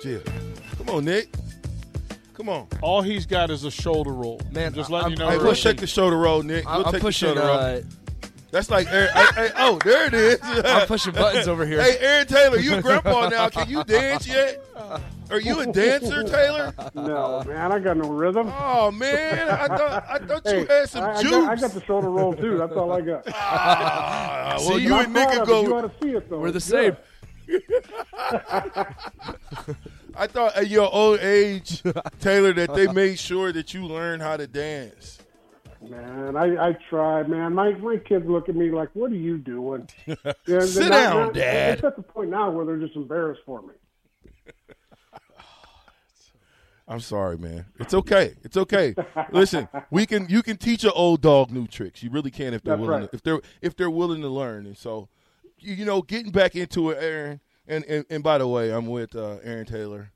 Jill. Jill. Come on, Nick. Come on. All he's got is a shoulder roll. Man, just I- letting I'm- you know. Hey, I'm we'll pushing- take the shoulder roll, Nick. We'll I'm take pushing. the shoulder roll. Uh, That's like Aaron. hey, hey, oh, there it is. I'm pushing buttons over here. Hey, Aaron Taylor, you a grandpa now. Can you dance yet? Are you a dancer, Taylor? No, man, I got no rhythm. Oh man, I thought I thought you had some I, I juice. got, I got the shoulder roll too. That's all I got. Ah, well, See, you I'm and Nick proud could it. You ought go. to see it though. We're the same. good. I thought at your old age, Taylor, that they made sure that you learned how to dance. Man, I, I tried, man. My my kids look at me like, "What are you doing?" Yeah, they're Sit not- down, not- Dad. It's at the point now where they're just embarrassed for me. I'm sorry, man. It's okay. It's okay. Listen, we can you can teach an old dog new tricks. You really can if they're That's willing right. to, if they're if they're willing to learn. And so, you, you know, getting back into it, Aaron. And and, and by the way, I'm with uh, Aaron Taylor,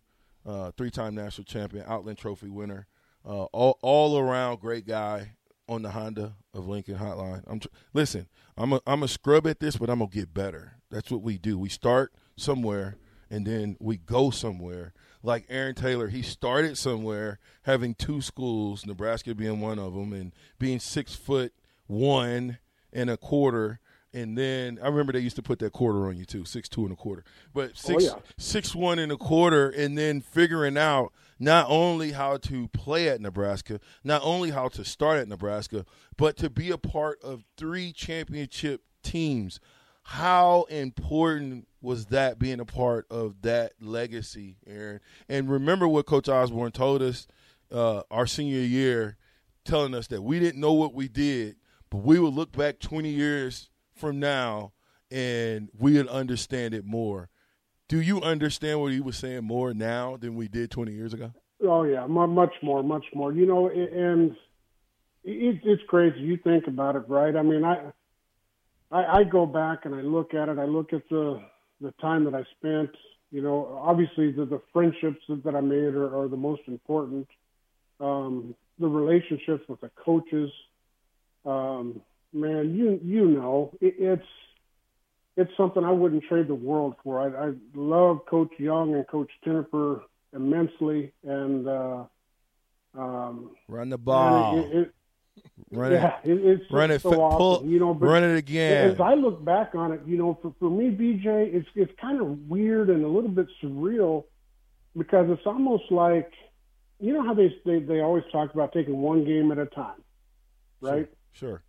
uh, three-time national champion, Outland Trophy winner, uh, all all around great guy on the Honda of Lincoln Hotline. I'm tr- listen. I'm a I'm a scrub at this, but I'm gonna get better. That's what we do. We start somewhere and then we go somewhere. Like Aaron Taylor, he started somewhere, having two schools, Nebraska being one of them, and being six foot one and a quarter. And then I remember they used to put that quarter on you too, six two and a quarter, but six yeah. six one and a quarter, and then figuring out not only how to play at Nebraska, not only how to start at Nebraska, but to be a part of three championship teams. How important was that being a part of that legacy, Aaron? And remember what Coach Osborne told us uh, our senior year, telling us that we didn't know what we did, but we would look back 20 years from now and we would understand it more. Do you understand what he was saying more now than we did 20 years ago? Oh yeah, mu- much more, much more. You know, and it, it's crazy. You think about it, right? I mean, I, I I go back and I look at it. I look at the the time that I spent. You know, obviously the the friendships that I made are, are the most important. Um, the relationships with the coaches. Um, man, you you know, it, it's it's something I wouldn't trade the world for. I, I love Coach Young and Coach Tenopir immensely, and uh, um, Run the ball. it, it, run yeah, it. it, it's Run it. so fa- awesome, pull, you know. Run it again. as I look back on it, you know, for, for me, BJ, it's it's kind of weird and a little bit surreal because it's almost like, you know how they they, they always talk about taking one game at a time, right? Sure. It,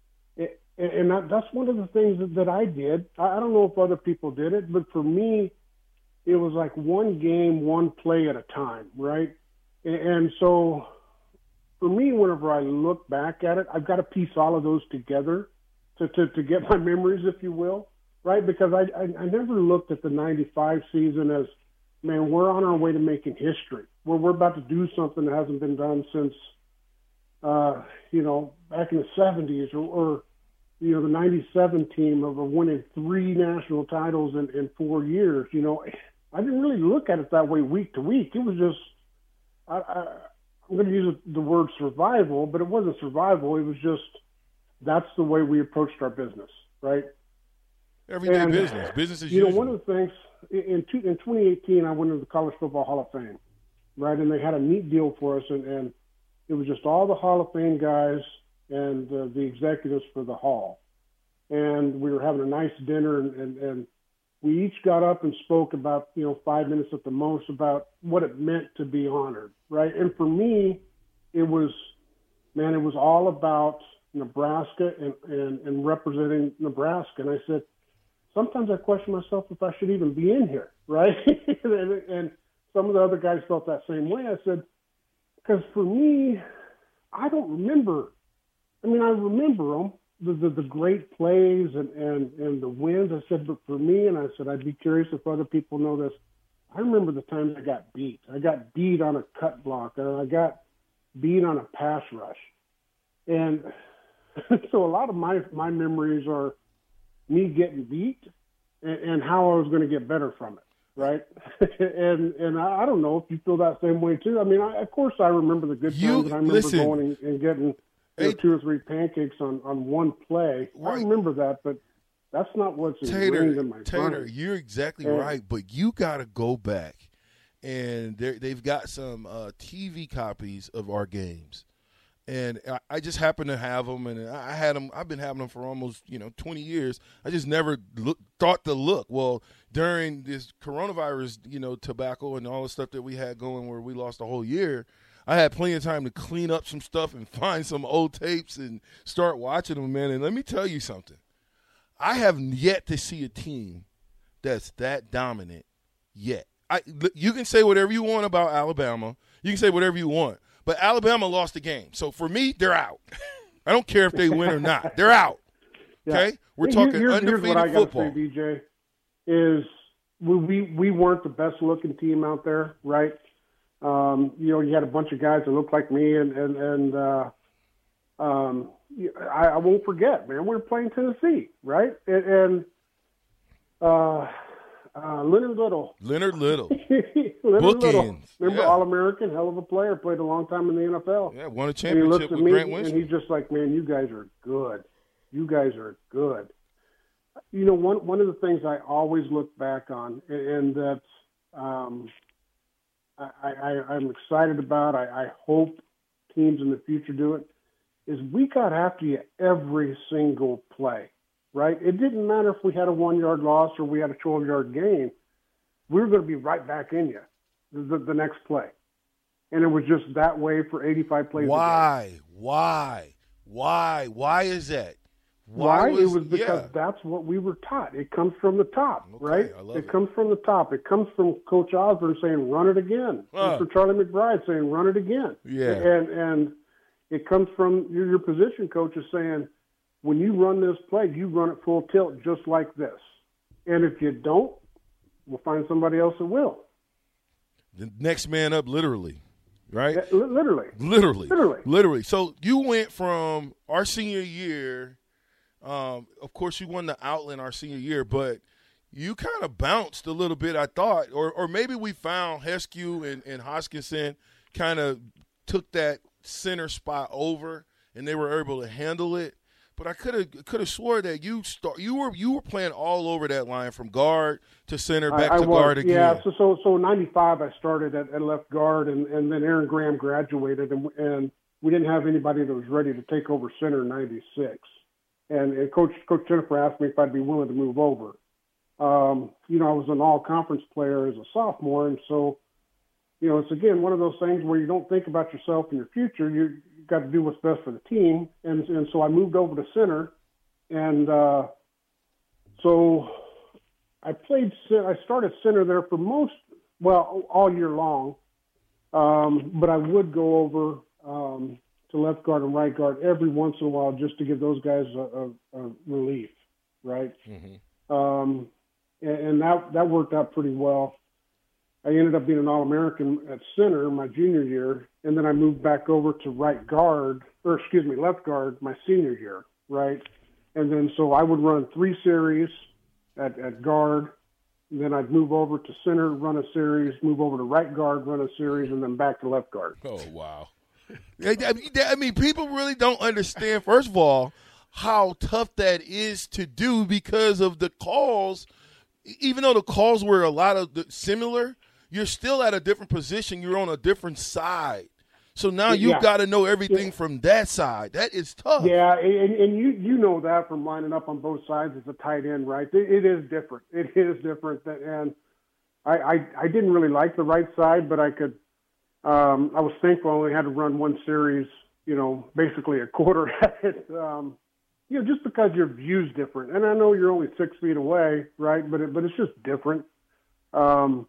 and that, that's one of the things that, that I did. I, I don't know if other people did it, but for me, it was like one game, one play at a time, right? And, and so for me, whenever I look back at it, I've got to piece all of those together to, to, to get my memories, if you will, right? Because I, I, I never looked at the 95 season as, man, we're on our way to making history. We're, we're about to do something that hasn't been done since, uh, you know, back in the 70s or, or you know, the 97 team of winning three national titles in, in four years. You know, I didn't really look at it that way week to week. It was just, I, I, I'm going to use the word survival, but it wasn't survival. It was just, that's the way we approached our business, right? Everyday And, business. Business as you know, one of the things in two, in 2018, I went into the College Football Hall of Fame, right? And they had a neat deal for us, and, and it was just all the Hall of Fame guys and uh, the executives for the Hall, and we were having a nice dinner, and, and and we each got up and spoke about you know five minutes at the most about what it meant to be honored, right? And for me, it was, man, it was all about Nebraska and and, and representing Nebraska, and I said sometimes I question myself if I should even be in here, right? and, and some of the other guys felt that same way. I said, because for me, I don't remember I mean, I remember them, the, the, the great plays and, and, and the wins. I said, but for me, and I said, I'd be curious if other people know this. I remember the times I got beat. I got beat on a cut block, or I got beat on a pass rush. And so a lot of my, my memories are me getting beat and, and how I was going to get better from it right? and and I, I, don't know if you feel that same way too. I mean, I, of course, I remember the good times. You, and I remember listen, going and, and getting you know, two or three pancakes on on one play. Right. I remember that, but that's not what's Tater, in my Tater, brain. you're exactly and, right, but you got to go back, and they've got some uh, TV copies of our games. And I, I just happen to have them, and I had them. I've been having them for almost you know twenty years. I just never look, thought to look. Well, during this coronavirus, you know, tobacco and all the stuff that we had going, where we lost a whole year, I had plenty of time to clean up some stuff and find some old tapes and start watching them, man. And let me tell you something. I have yet to see a team that's that dominant yet. I, you can say whatever you want about Alabama. You can say whatever you want. But Alabama lost the game. So for me, they're out. I don't care if they win or not. They're out. Okay? Yeah. We're talking here's, undefeated here's what I football. Say, BJ, is we, we we weren't the best looking team out there, right? Um, you know, you had a bunch of guys that looked like me, and and and uh, um, I, I won't forget, man. We were playing Tennessee, right? And, and uh, uh, Leonard Little. Leonard Little. Leonard Bookends. Little. Remember, yeah. All American, hell of a player, played a long time in the NFL. Yeah, won a championship with me, Grant Wistrom. And he's just like, man, you guys are good. You guys are good. You know, one one of the things I always look back on, and, and that um, I, I, I'm excited about, I, I hope teams in the future do it, is we got after you every single play right? It didn't matter if we had a one yard loss or we had a 12 yard gain. We were going to be right back in you the, the next play. And it was just that way for 85 plays. Why? Why? Why? Why is that? Why? Why? Was, it was because yeah. that's what we were taught. It comes from the top, okay, right? It, it, comes from the top. It comes from Coach Osborne saying, "Run it again." Uh. Mr. Charlie McBride saying, "Run it again." Yeah. And and it comes from your, your position coach is saying, when you run this play, you run it full tilt just like this. And if you don't, we'll find somebody else that will. The next man up, literally, right? Literally. Literally. Literally. Literally. So you went from our senior year, um, of course, you won the Outland our senior year, but you kind of bounced a little bit, I thought. Or, or maybe we found Heskew and, and Hoskinson kind of took that center spot over and they were able to handle it but I could have could have swore that you start you were you were playing all over that line from guard to center back I, to I guard again. Yeah, so so so '95 I started at, at left guard and and then Aaron Graham graduated and and we didn't have anybody that was ready to take over center in '96. And, coach coach Tenopir asked me if I'd be willing to move over. Um, you know, I was an all conference player as a sophomore, and so you know, it's again one of those things where you don't think about yourself and your future. You have got to do what's best for the team. And, and so I moved over to center. And uh, so I played, I started center there for most, well, all year long. Um, but I would go over um, to left guard and right guard every once in a while just to give those guys a, a, a relief, right? Mm-hmm. Um, and, and that that worked out pretty well. I ended up being an All American at center my junior year, and then I moved back over to right guard, or excuse me, left guard my senior year, right? And then so I would run three series at, at guard, then I'd move over to center, run a series, move over to right guard, run a series, and then back to left guard. Oh wow! I mean, people really don't understand. First of all, how tough that is to do because of the calls. Even though the calls were a lot of the, similar, you're still at a different position. You're on a different side. So now you've yeah. got to know everything yeah. from that side. That is tough. Yeah, and, and you you know that from lining up on both sides as a tight end, right? It, it is different. It is different, and I, I I didn't really like the right side, but I could. Um, I was thankful I only had to run one series, you know, basically a quarter at it. Um, you know, just because your view's different, and I know you're only six feet away, right? But it, but it's just different. Um,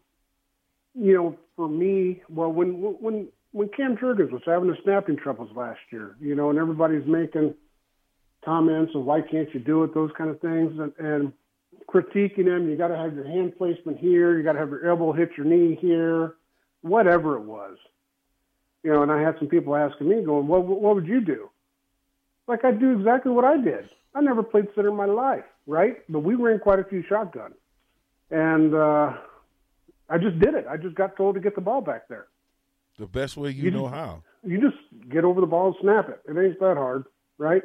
you know, for me, well, when when when Cam Jurgens was having the snapping troubles last year, you know, and everybody's making comments of why can't you do it, those kind of things, and, and critiquing him. You got to have your hand placement here. You got to have your elbow hit your knee here, whatever it was. You know, and I had some people asking me, going, "What what would you do?" Like I'd do exactly what I did. I never played center in my life, right? But we ran quite a few shotgun, and uh, I just did it. I just got told to get the ball back there. The best way you, You know just- how. You just get over the ball and snap it. It ain't that hard, right?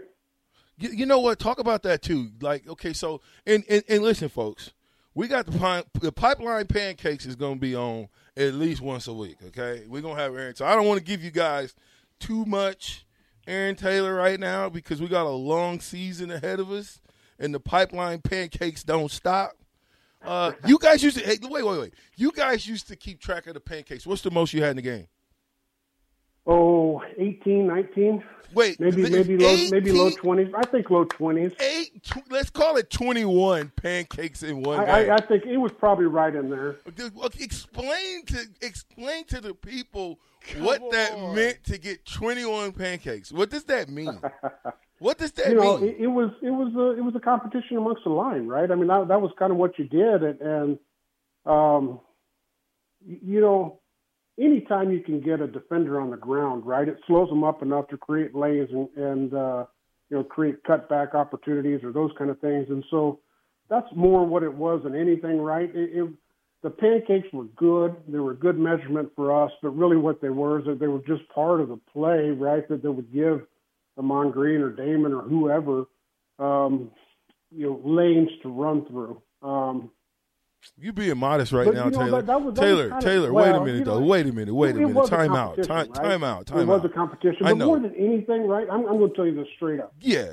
You, you know what? Talk about that too. Like, okay, so and and, and listen, folks, we got the pine, the pipeline pancakes is going to be on at least once a week. Okay, we're gonna have Aaron. So I don't want to give you guys too much Aaron Taylor right now because we got a long season ahead of us, and the pipeline pancakes don't stop. Uh, you guys used to hey, wait, wait, wait. You guys used to keep track of the pancakes. What's the most you had in the game? Oh, 18, 19, Wait, maybe th- maybe low maybe low twenties. I think low twenties. Eight. Tw- let's call it twenty-one pancakes in one I, game. I, I think it was probably right in there. Explain to explain to the people what that meant to get 21 pancakes. What does that mean? what does that you know, mean? it, it was it was a it was a competition amongst the line, right? I mean, that, that was kind of what you did, and, and um, you know, anytime you can get a defender on the ground, right, it slows them up enough to create lanes and and uh, you know create cutback opportunities or those kind of things, and so that's more what it was than anything, right? It, it, the pancakes were good; they were good measurement for us, but really what they were is that they were just part of the play, right? That they would give Ahman Green or Damon or whoever, um, you know, lanes to run through. Um, you being modest right but, now, you know, Taylor. that- that Taylor, Taylor, wait a minute you know, though. Wait a minute. Wait a minute. Time out. Time, right? time out. Time it was a competition, I but know. more than anything, right? I'm, I'm going to tell you this straight up. yeah,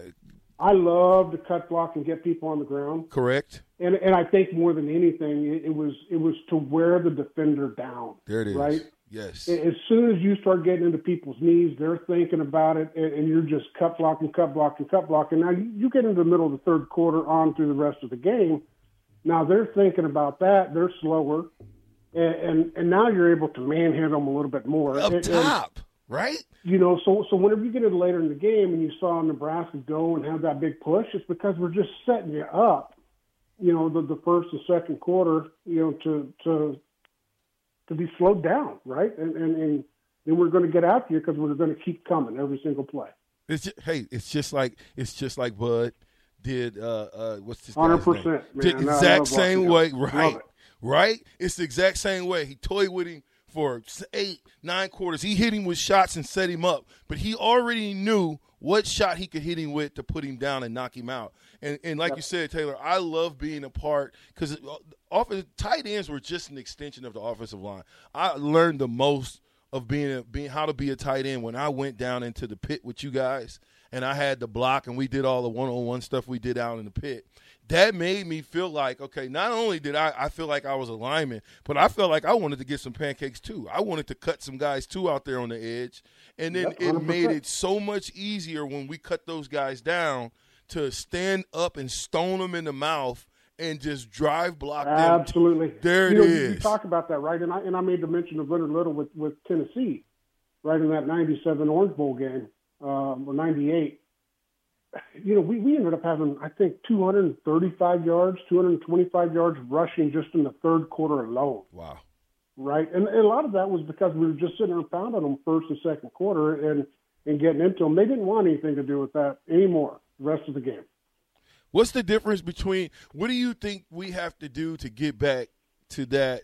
I love to cut block and get people on the ground, correct. and and I think more than anything, it, it was it was to wear the defender down. There it is. Right. Yes. As soon as you start getting into people's knees, they're thinking about it, and, and you're just cut blocking, cut blocking, cut blocking. Now you, you get into the middle of the third quarter on through the rest of the game. Now they're thinking about that. They're slower, and and, and now you're able to manhandle them a little bit more. Up And- and, top, right? you know, so so whenever you get in later in the game and you saw Nebraska go and have that big push, it's because we're just setting you up. You know, the the first and second quarter, you know, to to to be slowed down, right? And and, and then we're going to get after you because we're going to keep coming every single play. It's just, hey, it's just like it's just like Bud did. Uh, uh, what's this? 100%, name? man. Exact same way. Right? it. Right? It's the exact same way. He toyed with him for eight, nine quarters. He hit him with shots and set him up, but he already knew what shot he could hit him with to put him down and knock him out. And and like you said, Taylor, I love being a part because off tight ends were just an extension of the offensive line. I learned the most of being a, being how to be a tight end when I went down into the pit with you guys and I had the block and we did all the one on one stuff we did out in the pit. That made me feel like okay. Not only did I I feel like I was a lineman, but I felt like I wanted to get some pancakes too. I wanted to cut some guys too out there on the edge, and then Yep, it made it so much easier when we cut those guys down to stand up and stone them in the mouth and just drive block them. Absolutely. There it you know, is. you talk about that, right? And I and I made the mention of Leonard Little with with Tennessee, right in that '97 Orange Bowl game um, or '98. You know, we, we ended up having I think 235 yards, 225 yards rushing just in the third quarter alone, Wow. right? And, and a lot of that was because we were just sitting there pounding them first and second quarter and and getting into them. They didn't want anything to do with that anymore. The rest of the game. What's the difference between what do you think we have to do to get back to that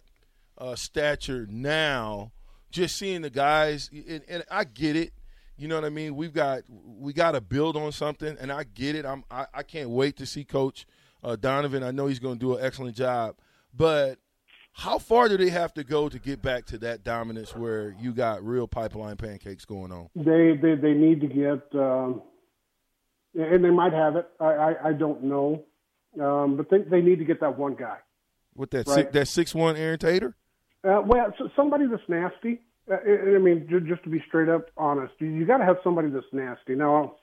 uh, stature now? Just seeing the guys, and, and I get it. You know what I mean? We've got we got to build on something, and I get it. I'm I, I can't wait to see Coach uh, Donovan. I know he's going to do an excellent job, but how far do they have to go to get back to that dominance where you got real pipeline pancakes going on? They they they need to get, um, and they might have it. I I, I don't know, um, but they they need to get that one guy. With that Right. six, that six one Aaron Tater? Uh, well, so somebody that's nasty. Uh, I I mean, just to be straight up honest, you, got to have somebody that's nasty. Now,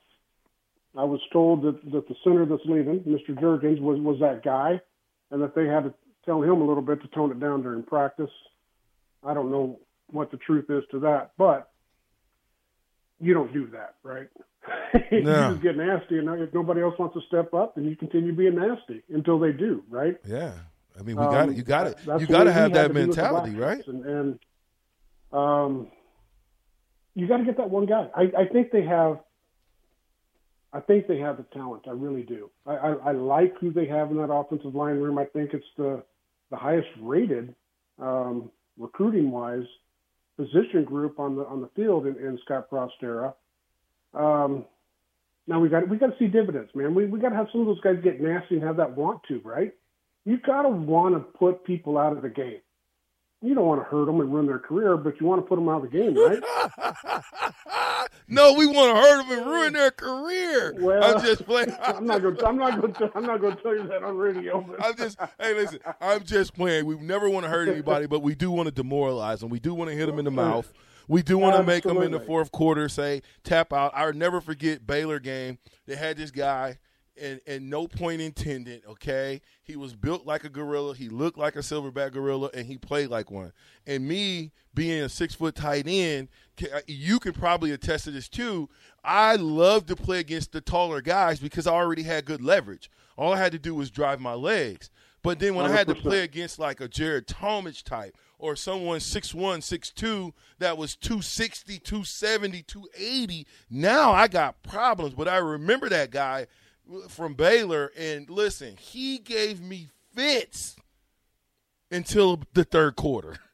I was told that, that the center that's leaving, Mr. Jurgens, was was that guy, and that they had to tell him a little bit to tone it down during practice. I don't know what the truth is to that, but you don't do that, right? No. you just get nasty, and if nobody else wants to step up, then you continue being nasty until they do, right? Yeah. I mean, we got it. Um, You got it. You got to have that to be with the mentality, right? And, and um, you got to get that one guy. I, I think they have. I think they have the talent. I really do. I, I, I like who they have in that offensive line room. I think it's the the highest rated um, recruiting wise position group on the on the field in, in Scott Frost era. Um, now we got we got to see dividends, man. We we got to have some of those guys get nasty and have that want to, right? You got to want to put people out of the game. You don't want to hurt them and ruin their career, but you want to put them out of the game, right? no, we want to hurt them and ruin their career. Well, I'm just playing. I'm not going. I'm not going. I'm not going to tell you that on radio. But I'm just, hey, listen, I'm just playing. We never want to hurt anybody, but we do want to demoralize them. We do want to hit them in the mouth. We do want to make them in the fourth quarter say tap out. I'll never forget Baylor game. They had this guy, and and no point intended. Okay, he was built like a gorilla. He looked like a silverback gorilla, and he played like one. And me being a six foot tight end, you can probably attest to this too. I love to play against the taller guys because I already had good leverage. All I had to do was drive my legs. But then when I had to play against like a Jared Tomich type or someone 6'1", 6'2", that was 260, 270, 280, now I got problems. But I remember that guy from Baylor, and listen, he gave me fits until the third quarter.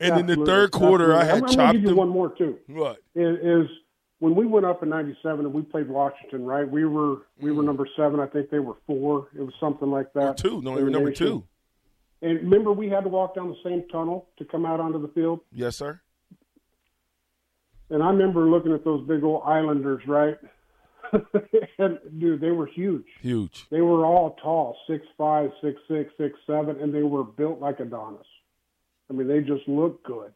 And in the third quarter, I Absolutely. had I'm, I'm chopped gonna give you one more too. What? Is, is when we went up in '97 and we played Washington, right? We were we were number seven. I think they were four. It was something like that. Mm. Or two. No, they were number two. And remember, we had to walk down the same tunnel to come out onto the field. Yes, sir. And I remember looking at those big old Islanders, right? and dude, they were huge. Huge. They were all tall, six five, six six, six seven, and they were built like Adonis. I mean, they just looked good.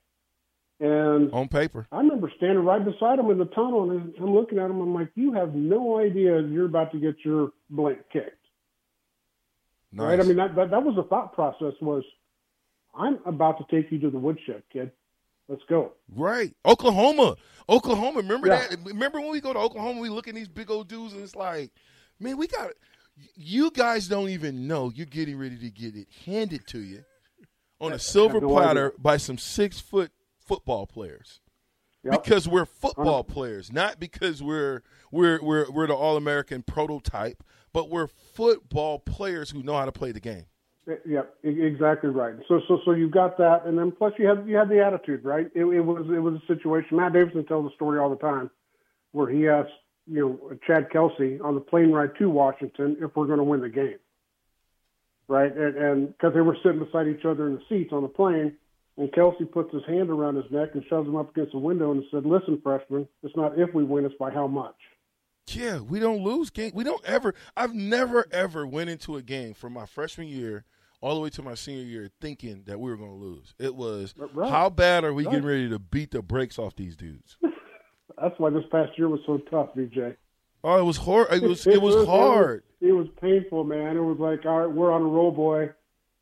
And On paper. I remember standing right beside them in the tunnel, and I'm looking at them. I'm like, "You have no idea you're about to get your blank kicked, Nice. right?" I mean, that, that that was the thought process. Was I'm about to take you to the woodshed, kid. Let's go. Right. Oklahoma. Oklahoma. Remember Yeah. that? Remember when we go to Oklahoma, we look at these big old dudes and it's like, man, we got you guys don't even know you're getting ready to get it handed to you on a silver platter by some six foot football players. Yep. Because we're football players, not because we're we're we're we're the all American prototype, but we're football players who know how to play the game. Eh, yeah, e- exactly right. So, so, so you've got that, and then plus you have you had the attitude, right? It, it was it was a situation. Matt Davison tells the story all the time, where he asked you know Chad Kelsay on the plane ride to Washington if we're going to win the game, right? And because they were sitting beside each other in the seats on the plane, and Kelsay puts his hand around his neck and shoves him up against the window and said, "Listen, freshman, it's not if we win, it's by how much." Yeah, we don't lose game. We don't ever. I've never ever went into a game from my freshman year all the way to my senior year thinking that we were going to lose. It was Right. how bad are we Right. getting ready to beat the brakes off these dudes? That's why this past year was so tough, BJ. Oh, it was hard. It was it was hard. It was, painful, man. It was like, all right, we're on a roll, boy.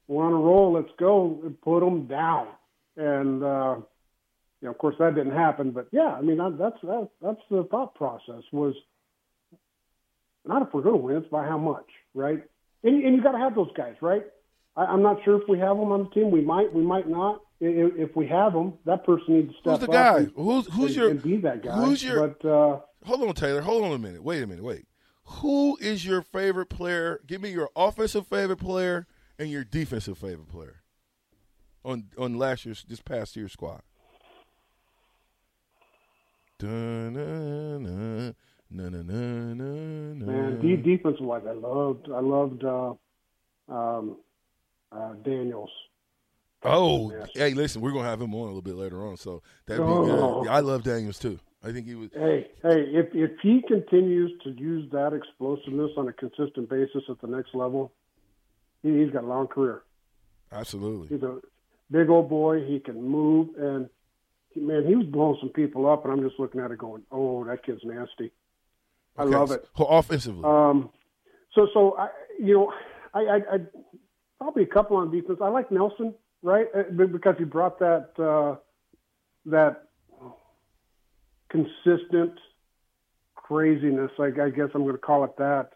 We're on a roll. Let's go. And put them down. And uh, you know, of course, that didn't happen. But yeah, I mean, that, that's that, that's the thought process was not if we're going to win, it's by how much, right? And, and you got to have those guys, right? I, I'm not sure if we have them on the team. We might, we might not. If, if we have them, that person needs to step Who's the up guy? and- Who's who's and, your and be that guy. Who's your? But uh, hold on, Taylor. Hold on a minute. Wait a minute. Wait. Who is your favorite player? Give me your offensive favorite player and your defensive favorite player on on last year's this past year's squad. Dun-na-na, na-na-na-na-na. Man, de- defensive wise, I loved I loved uh, um, uh, Daniels. Oh, hey, listen, we're gonna have him on a little bit later on, so that'd be Oh. good. Yeah, I love Daniels too. I think he was. Hey, hey, if if he continues to use that explosiveness on a consistent basis at the next level, he, he's got a long career. Absolutely. He's a big old boy. He can move, and he, man, he was blowing some people up, and I'm just looking at it going, "Oh, that kid's nasty." I Okay, love so- it. Offensively, Um, so, so I, you know, I, I, I probably a couple on defense. I like Nelson, right? Uh, Because he brought that uh, that consistent craziness. I, I guess I'm going to call it that.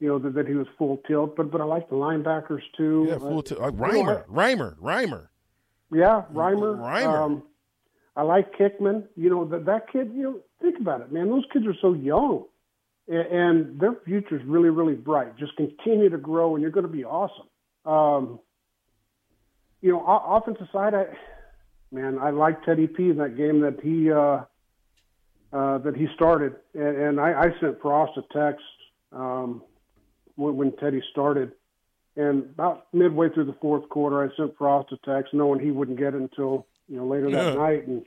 You know that, that he was full tilt, but but I like the linebackers too. Yeah, full tilt. Know, Reimer, Reimer, Reimer. Yeah, Reimer. Reimer. Um, I like Kickman. You know that that kid. You know, think about it, man. Those kids are so young, and, and their future's really, really bright. Just continue to grow, and you're going to be awesome. Um, you know, offensive side, I man, I like Teddy P in that game that he uh, uh, that he started, and, and I, I sent Frost a text um, when, when Teddy started. And about midway through the fourth quarter, I sent Frost a text, knowing he wouldn't get it until you know later Yeah. that night, and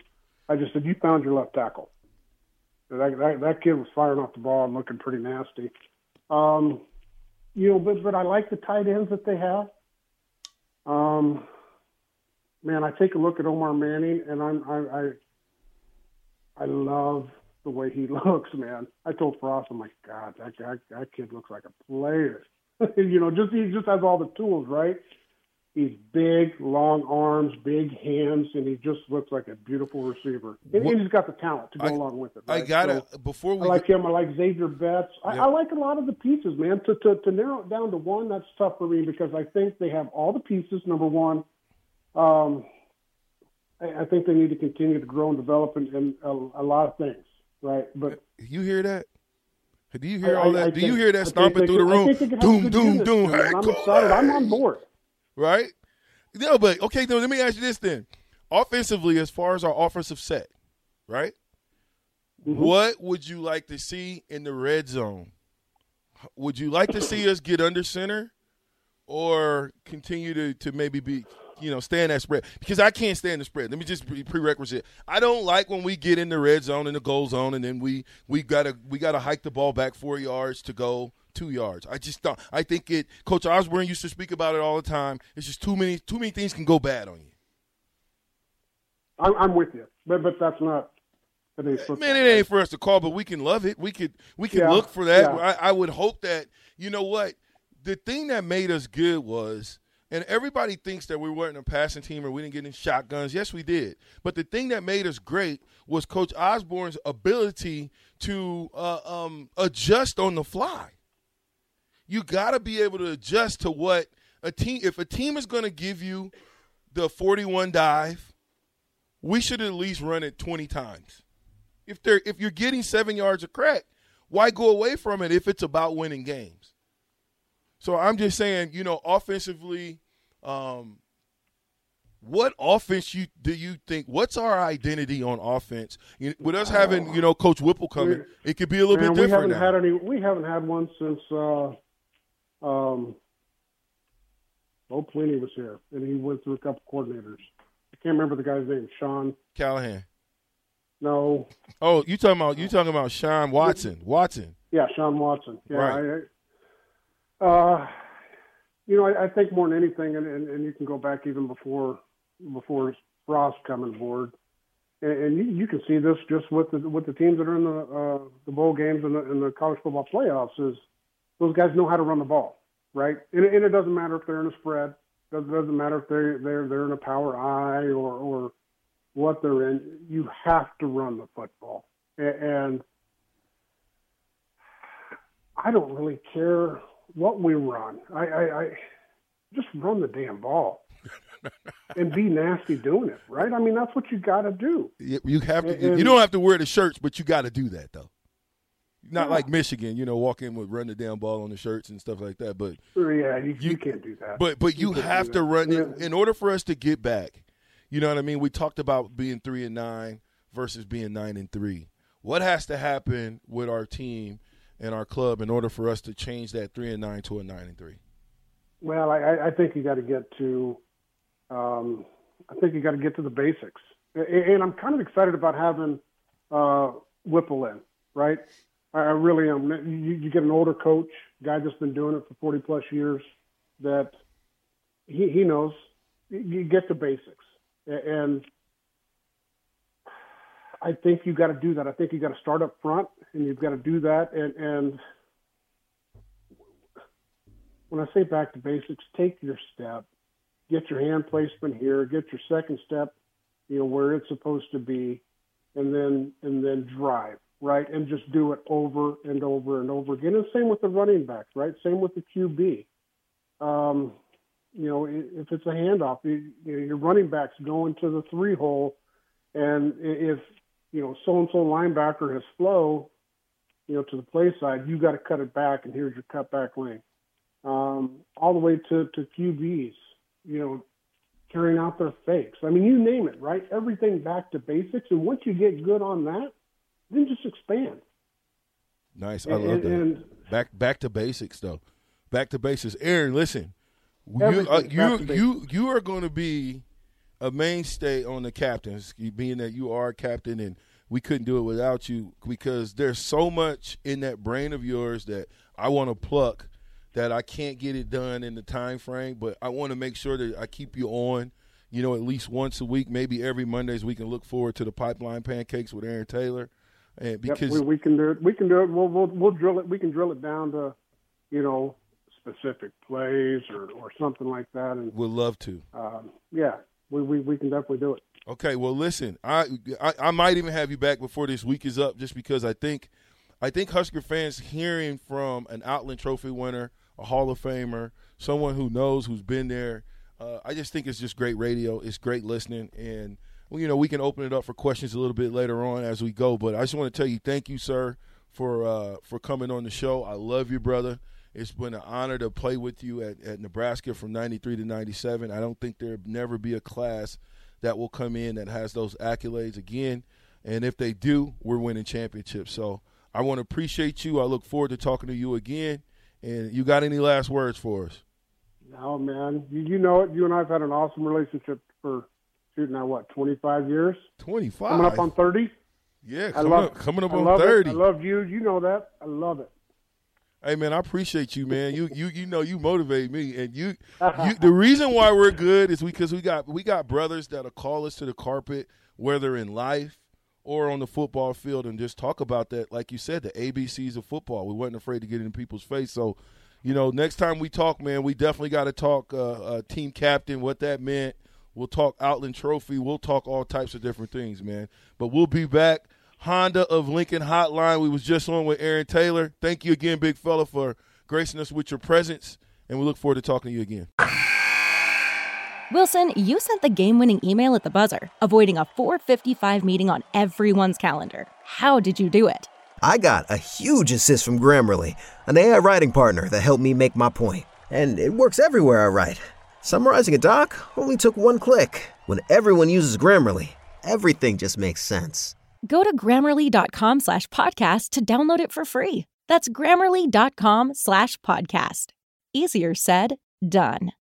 I just said, "You found your left tackle." That, that that kid was firing off the ball and looking pretty nasty. Um, you know, but but I like the tight ends that they have. Um, man, I take a look at Omar Manning, and I'm I I, I love the way he looks, man. I told Frost, I'm like, God, that that kid looks like a player. you know, just he just has all the tools, right? He's big, long arms, big hands, and he just looks like a beautiful receiver. And, and he's got the talent to go I- along with it. I gotta So before I we like him. I like Xavier Betts. I, Yeah. I like a lot of the pieces, man. To, to to narrow it down to one, that's tough for me because I think they have all the pieces. Number one, um, I, I think they need to continue to grow and develop in, in a, a lot of things, right? But you hear that? Do you hear I- all that? I Do you hear that stomping through the could- I room? think they could have Doom, doom, doom. Hey, I'm go excited. I'm on board. Right? No, but okay. Then let me ask you this: then, offensively, as far as our offensive set, right? Mm-hmm. What would you like to see in the red zone? Would you like to see us get under center, or continue to to maybe be, you know, stay in that spread? Because I can't stand the spread. Let me just pre- prerequisite. I don't like when we get in the red zone and the goal zone, and then we we gotta we gotta hike the ball back four yards to go two yards. I just don't. I think it. Coach Osborne used to speak about it all the time. It's just too many too many things can go bad on you. I'm, I'm with you, but but that's not. Man, it ain't for us to call, but we can love it. We could we can Yeah, look for that. yeah. I, I would hope that you know what the thing that made us good was, and everybody thinks that we weren't a passing team or we didn't get in shotguns. Yes, we did. But the thing that made us great was Coach Osborne's ability to uh, um, adjust on the fly. You got to be able to adjust to what a team. If a team is going to give you the forty-one dive, we should at least run it twenty times if they're if you're getting seven yards of crack, why go away from it if it's about winning games? So I'm just saying, you know, offensively, um, what offense you do you think? What's our identity on offense? You, with us having, you know, Coach Whipple coming, it could be a little Man, bit we different haven't now. had any. We haven't had one since uh, um, Bo Pelini was here, and he went through a couple coordinators. I can't remember the guy's name. Sean. Callahan. No. Oh, you talking about you talking about Shawn Watson? Watson. Yeah, Shawn Watson. Yeah. Right. I, uh, you know, I, I think more than anything, and, and, and you can go back even before before Frost coming aboard, and, and you, you can see this just with the with the teams that are in the uh, the bowl games and the, and the college football playoffs is those guys know how to run the ball, right? And, it- and it doesn't matter if they're in a spread. Doesn't doesn't matter if they're they're they're in a power I or or what they're in. You have to run the football, and I don't really care what we run. I, I, I just run the damn ball and be nasty doing it, right? I mean, that's what you got to do. You you have to. And- you don't have to wear the shirts, but you got to do that though. Not Yeah. like Michigan, you know, walk in with run the damn ball on the shirts and stuff like that. But Yeah, you, you, You- can't do that. But but you can't have to run in, Yeah. in order for us to get back. You know what I mean? We talked about being three and nine versus being nine and three. What has to happen with our team and our club in order for us to change that three and nine to a nine and three? Well, I- I, think you got to get to, um, I think you got to get to the basics, and, and I'm kind of excited about having uh, Whipple in, right? I, I really am. You, you get an older coach, guy that's been doing it for 40 plus years, that he, he knows. You get the basics, and I think you got to do that. I think you got to start up front, and you've got to do that, and and when I say back to basics, take your step, get your hand placement here, get your second step, you know, where it's supposed to be, and then and then drive. Right, and just do it over and over and over again. And same with the running backs, right? Same with the QB. Um, you know, if it's a handoff, you, you know, your running backs going to the three hole, and if you know so and so linebacker has flow, you know, to the play side, you got to cut it back, and here's your cutback lane. Um, all the way to to QBs, you know, carrying out their fakes. I mean, you name it, right? Everything back to basics, and once you get good on that, then just expand. Nice, I love that. And, back back to basics, though. Back to basics. Aaron, listen, you uh, you you you are going to be a mainstay on the captains, being that you are a captain and we couldn't do it without you because there's so much in that brain of yours that I want to pluck that I can't get it done in the time frame, but I want to make sure that I keep you on, you know, at least once a week, maybe every Mondays we can look forward to the pipeline pancakes with Aaron Taylor. And because yep, we, we, can do it, we can do it. We'll, we'll we'll drill it. We can drill it down to, you know, specific plays or, or something like that. And we'd love to. Um, yeah, we, we we can definitely do it. Okay, well, listen, I, I, I might even have you back before this week is up, just because I think I think Husker fans hearing from an Outland Trophy winner, a Hall of Famer, someone who knows, who's been there. Uh, I just think it's just great radio. It's great listening, and well, you know we can open it up for questions a little bit later on as we go. But I just want to tell you, thank you, sir, for uh, for coming on the show. I love you, brother. It's been an honor to play with you at, at Nebraska from '93 to '97. I don't think there'll never be a class that will come in that has those accolades again. And if they do, we're winning championships. So I want to appreciate you. I look forward to talking to you again. And you got any last words for us? No, man. You, you know it. You and I have had an awesome relationship for shooting now what twenty five years. Twenty five. Coming up on thirty. Yeah, coming love, up, coming up on thirty. It. I love you. You know that. I love it. Hey man, I appreciate you, man. You you you know you motivate me, and you, you the reason why we're good is because we got we got brothers that'll call us to the carpet, whether in life or on the football field, and just talk about that. Like you said, the ABCs of football. We wasn't afraid to get in people's face. So, you know, next time we talk, man, we definitely got to talk uh, uh, team captain, what that meant. We'll talk Outland Trophy. We'll talk all types of different things, man. But we'll be back. Honda of Lincoln Hotline. We was just on with Aaron Taylor. Thank you again, big fella, for gracing us with your presence, and we look forward to talking to you again. Wilson, you sent the game-winning email at the buzzer, avoiding a 4:55 meeting on everyone's calendar. How did you do it? I got a huge assist from Grammarly, an AI writing partner that helped me make my point, and it works everywhere I write. Summarizing a doc only took one click. When everyone uses Grammarly, everything just makes sense. Go to grammarly.com slash podcast to download it for free. That's grammarly.com slash podcast. Easier said, done.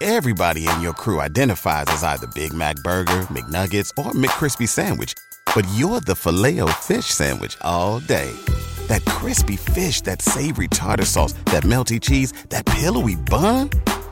Everybody in your crew identifies as either Big Mac Burger, McNuggets, or McCrispy Sandwich, but you're the filet fish Sandwich all day. That crispy fish, that savory tartar sauce, that melty cheese, that pillowy bun.